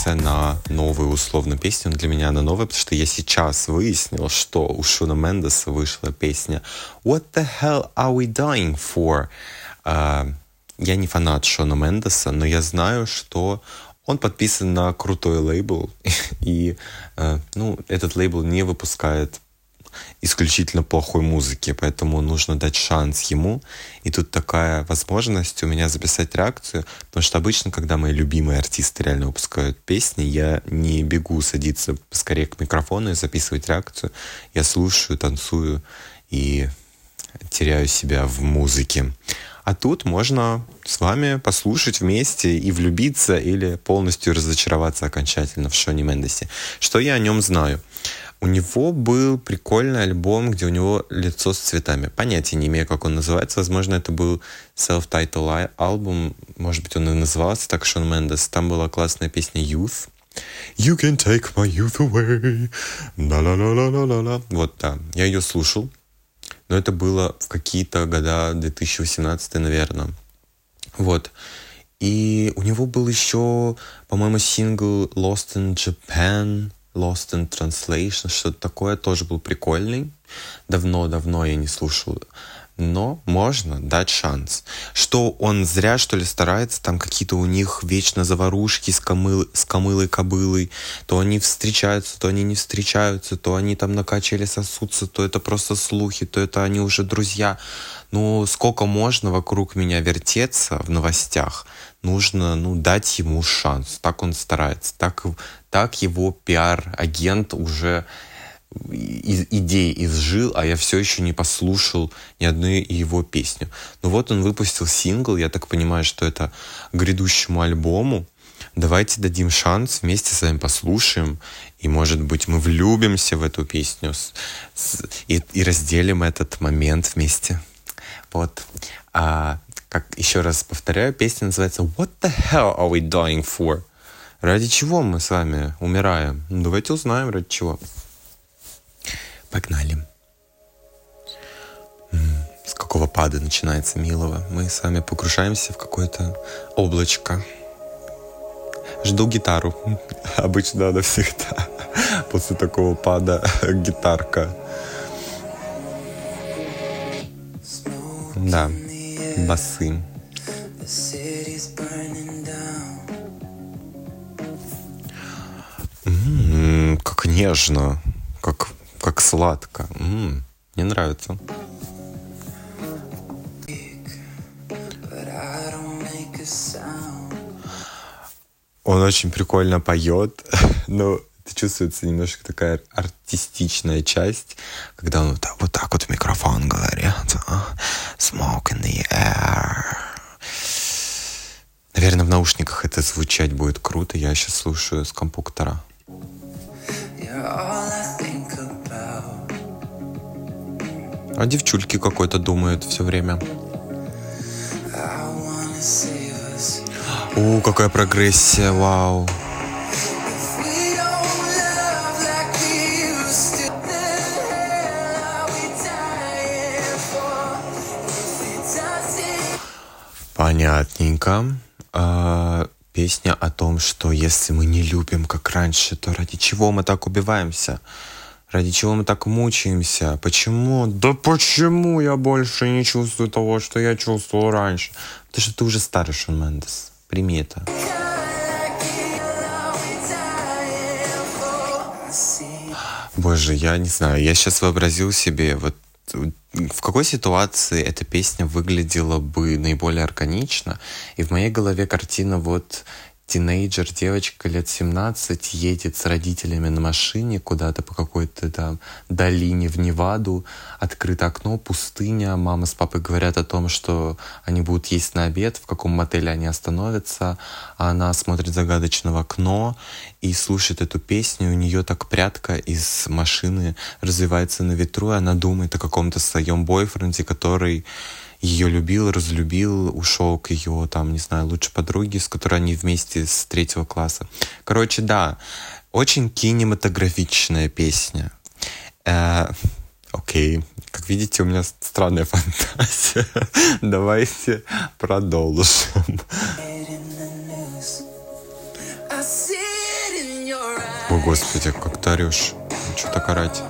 реакция на новую условно песню. Для меня она новая, потому что я сейчас выяснил, что у Шуна Мендеса вышла песня What the hell are we dying for? Uh, я не фанат Шона Мендеса, но я знаю, что он подписан на крутой лейбл, и uh, ну, этот лейбл не выпускает исключительно плохой музыки, поэтому нужно дать шанс ему. И тут такая возможность у меня записать реакцию, потому что обычно, когда мои любимые артисты реально выпускают песни, я не бегу садиться скорее к микрофону и записывать реакцию. Я слушаю, танцую и теряю себя в музыке. А тут можно с вами послушать вместе и влюбиться или полностью разочароваться окончательно в Шоне Мендесе. Что я о нем знаю? У него был прикольный альбом, где у него лицо с цветами. Понятия не имею, как он называется. Возможно, это был self-title альбом. Может быть, он и назывался так, Шон Мендес. Там была классная песня Youth. You can take my youth away. La -la -la -la -la -la. Вот, да. Я ее слушал. Но это было в какие-то года 2018, наверное. Вот. И у него был еще, по-моему, сингл Lost in Japan. Lost in Translation, что-то такое тоже был прикольный. Давно-давно я не слушал. Но можно дать шанс. Что он зря, что ли, старается, там какие-то у них вечно заварушки с, камыл, с камылой кобылой, то они встречаются, то они не встречаются, то они там накачали сосутся, то это просто слухи, то это они уже друзья. Ну, сколько можно вокруг меня вертеться в новостях, нужно, ну, дать ему шанс. Так он старается, так, так его пиар-агент уже из идей изжил, а я все еще не послушал ни одной его песню. Ну вот он выпустил сингл, я так понимаю, что это грядущему альбому. Давайте дадим шанс, вместе с вами послушаем, и, может быть, мы влюбимся в эту песню с, с, и, и разделим этот момент вместе. Вот. А, как еще раз повторяю, песня называется What the hell are we dying for? Ради чего мы с вами умираем? Ну, давайте узнаем, ради чего. Погнали. С какого пада начинается милого? Мы с вами погружаемся в какое-то облачко. Жду гитару. Обычно надо всегда. После такого пада гитарка. Да, басы. Как нежно, как, как сладко. М-м, мне нравится. Он очень прикольно поет, но это чувствуется немножко такая артистичная часть, когда он вот так вот, так вот в микрофон говорит. Smoke in the air. Наверное, в наушниках это звучать будет круто. Я сейчас слушаю с компьютера. А девчульки какой-то думают все время. О, какая прогрессия, вау. Понятненько. А, песня о том, что если мы не любим как раньше, то ради чего мы так убиваемся? Ради чего мы так мучаемся? Почему? Да почему я больше не чувствую того, что я чувствовал раньше? Потому что ты уже старый, Шон Мендес. Прими это. Боже, я не знаю, я сейчас вообразил себе, вот в какой ситуации эта песня выглядела бы наиболее органично. И в моей голове картина вот тинейджер, девочка лет 17 едет с родителями на машине куда-то по какой-то там долине в Неваду, открыто окно, пустыня, мама с папой говорят о том, что они будут есть на обед, в каком мотеле они остановятся, а она смотрит загадочно в окно и слушает эту песню, у нее так прятка из машины развивается на ветру, и она думает о каком-то своем бойфренде, который ее любил, разлюбил, ушел к ее, там, не знаю, лучшей подруге, с которой они вместе с третьего класса. Короче, да, очень кинематографичная песня. Э, окей, как видите, у меня странная фантазия. Давайте продолжим. О, Господи, как ты орешь. Что так орать?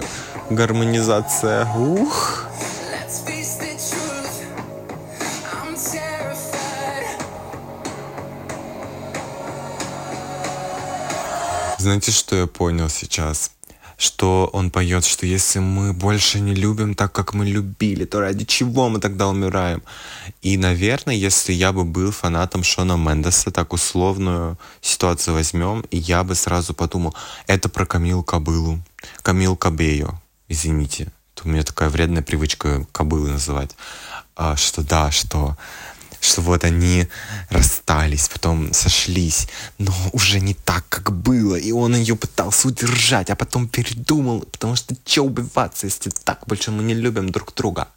Какая гармонизация. Ух. Знаете, что я понял сейчас? Что он поет, что если мы больше не любим так, как мы любили, то ради чего мы тогда умираем? И, наверное, если я бы был фанатом Шона Мендеса, так условную ситуацию возьмем, и я бы сразу подумал, это про Камил Кабылу, Камил Кабею, извините. У меня такая вредная привычка кобылы называть. А, что да, что что вот они расстались, потом сошлись, но уже не так, как было, и он ее пытался удержать, а потом передумал, потому что че убиваться, если так больше мы не любим друг друга.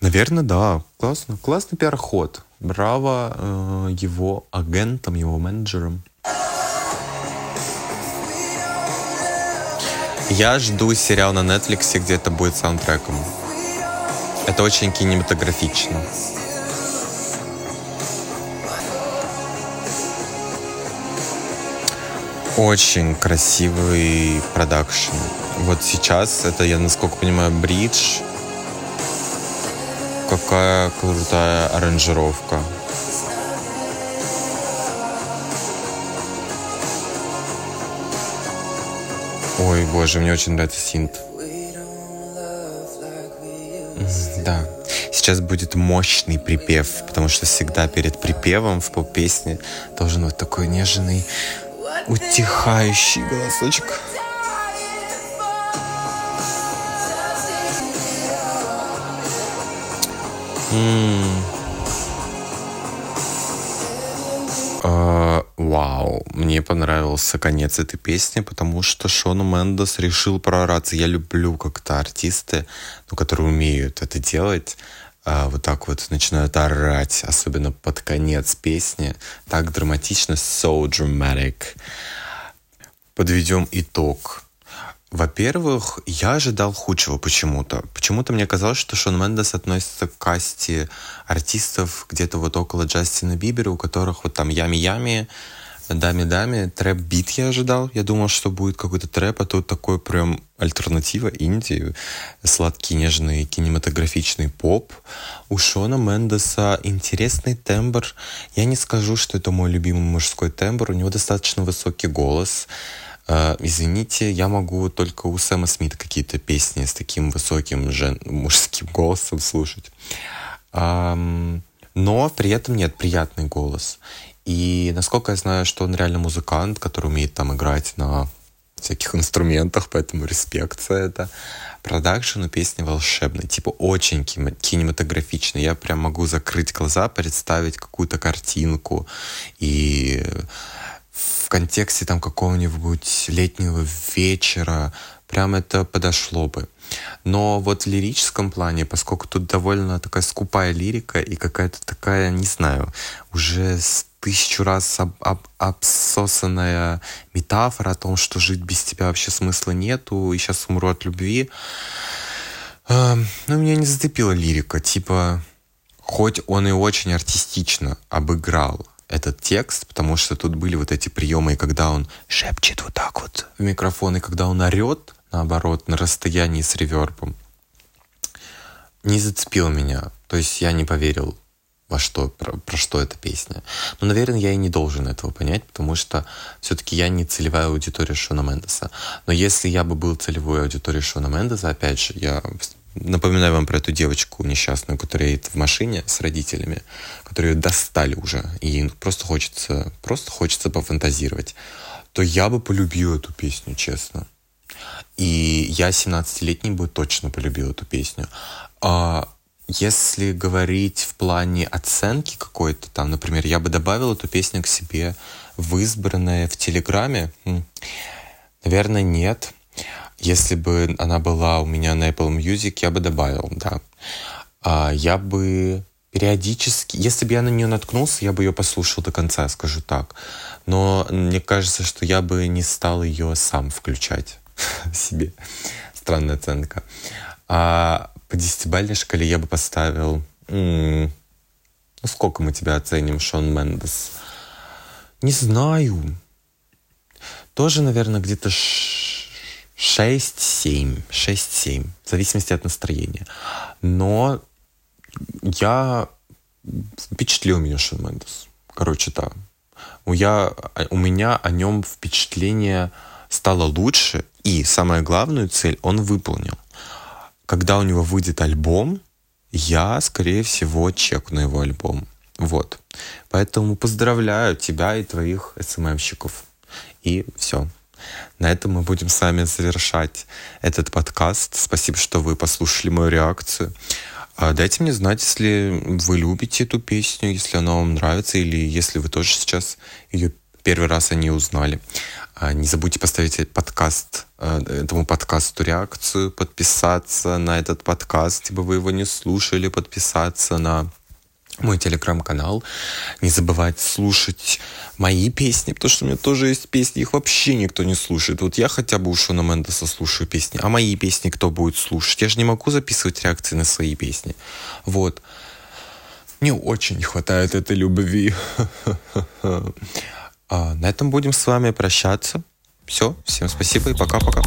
Наверное, да, классно, классный пиар-ход. Браво э, его агентам, его менеджерам. Я жду сериал на Netflix, где это будет саундтреком. Это очень кинематографично. Очень красивый продакшн. Вот сейчас это, я насколько понимаю, бридж. Какая крутая аранжировка. Ой, боже, мне очень нравится синт. Да. Сейчас будет мощный припев, потому что всегда перед припевом в поп-песне должен быть такой нежный утихающий голосочек. Uh, мне понравился конец этой песни, потому что Шон Мендес решил проораться. Я люблю как-то артисты, ну, которые умеют это делать а, вот так вот начинают орать, особенно под конец песни. Так драматично, so dramatic. Подведем итог. Во-первых, я ожидал худшего почему-то. Почему-то мне казалось, что Шон Мендес относится к касте артистов где-то вот около Джастина Бибера, у которых вот там ями-ями, Дами-дами, трэп-бит я ожидал. Я думал, что будет какой-то трэп, а тут такой прям альтернатива инди, сладкий, нежный, кинематографичный поп. У Шона Мендеса интересный тембр. Я не скажу, что это мой любимый мужской тембр. У него достаточно высокий голос. Uh, извините, я могу только у Сэма Смита какие-то песни с таким высоким жен... мужским голосом слушать. Но при этом нет, приятный голос. И насколько я знаю, что он реально музыкант, который умеет там играть на всяких инструментах, поэтому респект за это. Продакшн у песни волшебный, типа очень кинематографичный. Я прям могу закрыть глаза, представить какую-то картинку и в контексте там какого-нибудь летнего вечера прям это подошло бы. Но вот в лирическом плане, поскольку тут довольно такая скупая лирика и какая-то такая, не знаю, уже тысячу раз об, об, обсосанная метафора о том, что жить без тебя вообще смысла нету, и сейчас умру от любви. Э, ну, меня не зацепила лирика. Типа, хоть он и очень артистично обыграл этот текст, потому что тут были вот эти приемы, когда он шепчет вот так вот в микрофон, и когда он орет, наоборот, на расстоянии с ревербом, не зацепил меня. То есть я не поверил во что, про, про что эта песня. Но, наверное, я и не должен этого понять, потому что все-таки я не целевая аудитория Шона Мендеса. Но если я бы был целевой аудиторией Шона Мендеса, опять же, я напоминаю вам про эту девочку несчастную, которая едет в машине с родителями, которые ее достали уже, и просто хочется, просто хочется пофантазировать, то я бы полюбил эту песню, честно. И я 17-летний бы точно полюбил эту песню. А если говорить в плане оценки какой-то там, например, я бы добавил эту песню к себе в избранное в Телеграме, наверное, нет. Если бы она была у меня на Apple Music, я бы добавил, да. А я бы периодически, если бы я на нее наткнулся, я бы ее послушал до конца, скажу так. Но мне кажется, что я бы не стал ее сам включать себе. Странная оценка. А по десятибалльной шкале я бы поставил... Ну, сколько мы тебя оценим, Шон Мендес? Не знаю. Тоже, наверное, где-то 6-7. 6-7. В зависимости от настроения. Но я впечатлил меня Шон Мендес. Короче, да. Я, у меня о нем впечатление стало лучше, и самую главную цель он выполнил. Когда у него выйдет альбом, я, скорее всего, чекну его альбом. Вот. Поэтому поздравляю тебя и твоих СММщиков. И все. На этом мы будем с вами завершать этот подкаст. Спасибо, что вы послушали мою реакцию. А дайте мне знать, если вы любите эту песню, если она вам нравится, или если вы тоже сейчас ее первый раз о ней узнали. А, не забудьте поставить подкаст, э, этому подкасту реакцию, подписаться на этот подкаст, если бы вы его не слушали, подписаться на мой телеграм-канал. Не забывать слушать мои песни, потому что у меня тоже есть песни, их вообще никто не слушает. Вот я хотя бы у Шона Мендеса слушаю песни, а мои песни кто будет слушать? Я же не могу записывать реакции на свои песни. Вот. Мне очень не хватает этой любви. А на этом будем с вами прощаться. Все, всем спасибо и пока-пока.